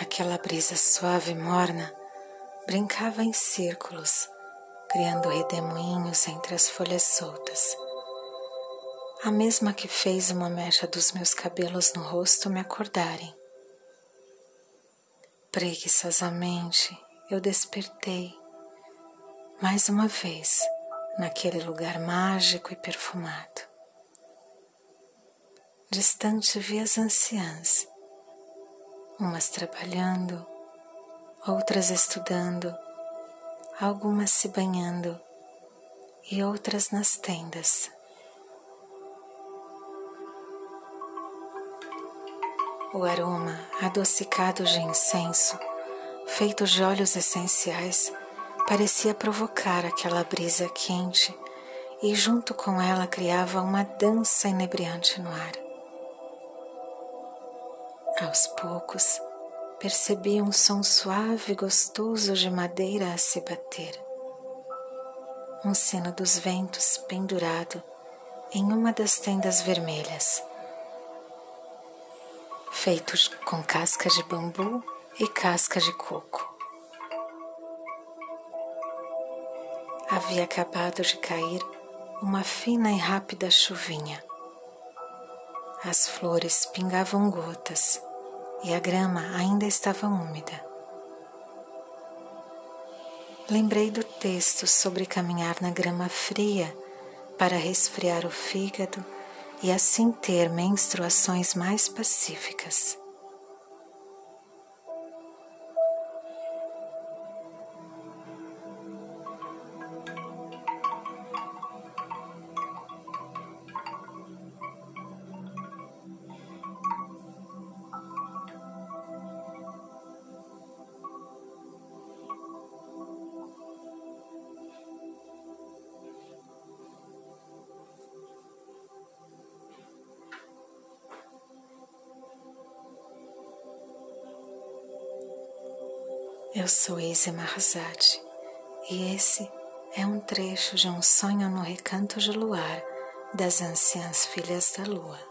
Aquela brisa suave e morna brincava em círculos, criando redemoinhos entre as folhas soltas. A mesma que fez uma mecha dos meus cabelos no rosto me acordarem. Preguiçosamente eu despertei mais uma vez naquele lugar mágico e perfumado. Distante vi as anciãs, umas trabalhando, outras estudando, algumas se banhando e outras nas tendas. O aroma adocicado de incenso, feito de óleos essenciais, parecia provocar aquela brisa quente e junto com ela criava uma dança inebriante no ar. Aos poucos, percebi um som suave e gostoso de madeira a se bater. Um sino dos ventos pendurado em uma das tendas vermelhas, feitos com casca de bambu e casca de coco. Havia acabado de cair uma fina e rápida chuvinha. As flores pingavam gotas e a grama ainda estava úmida. Lembrei do texto sobre caminhar na grama fria para resfriar o fígado e assim ter menstruações mais pacíficas. Eu sou Izzy Marzati e esse é um trecho de um sonho no recanto de luar das anciãs filhas da lua.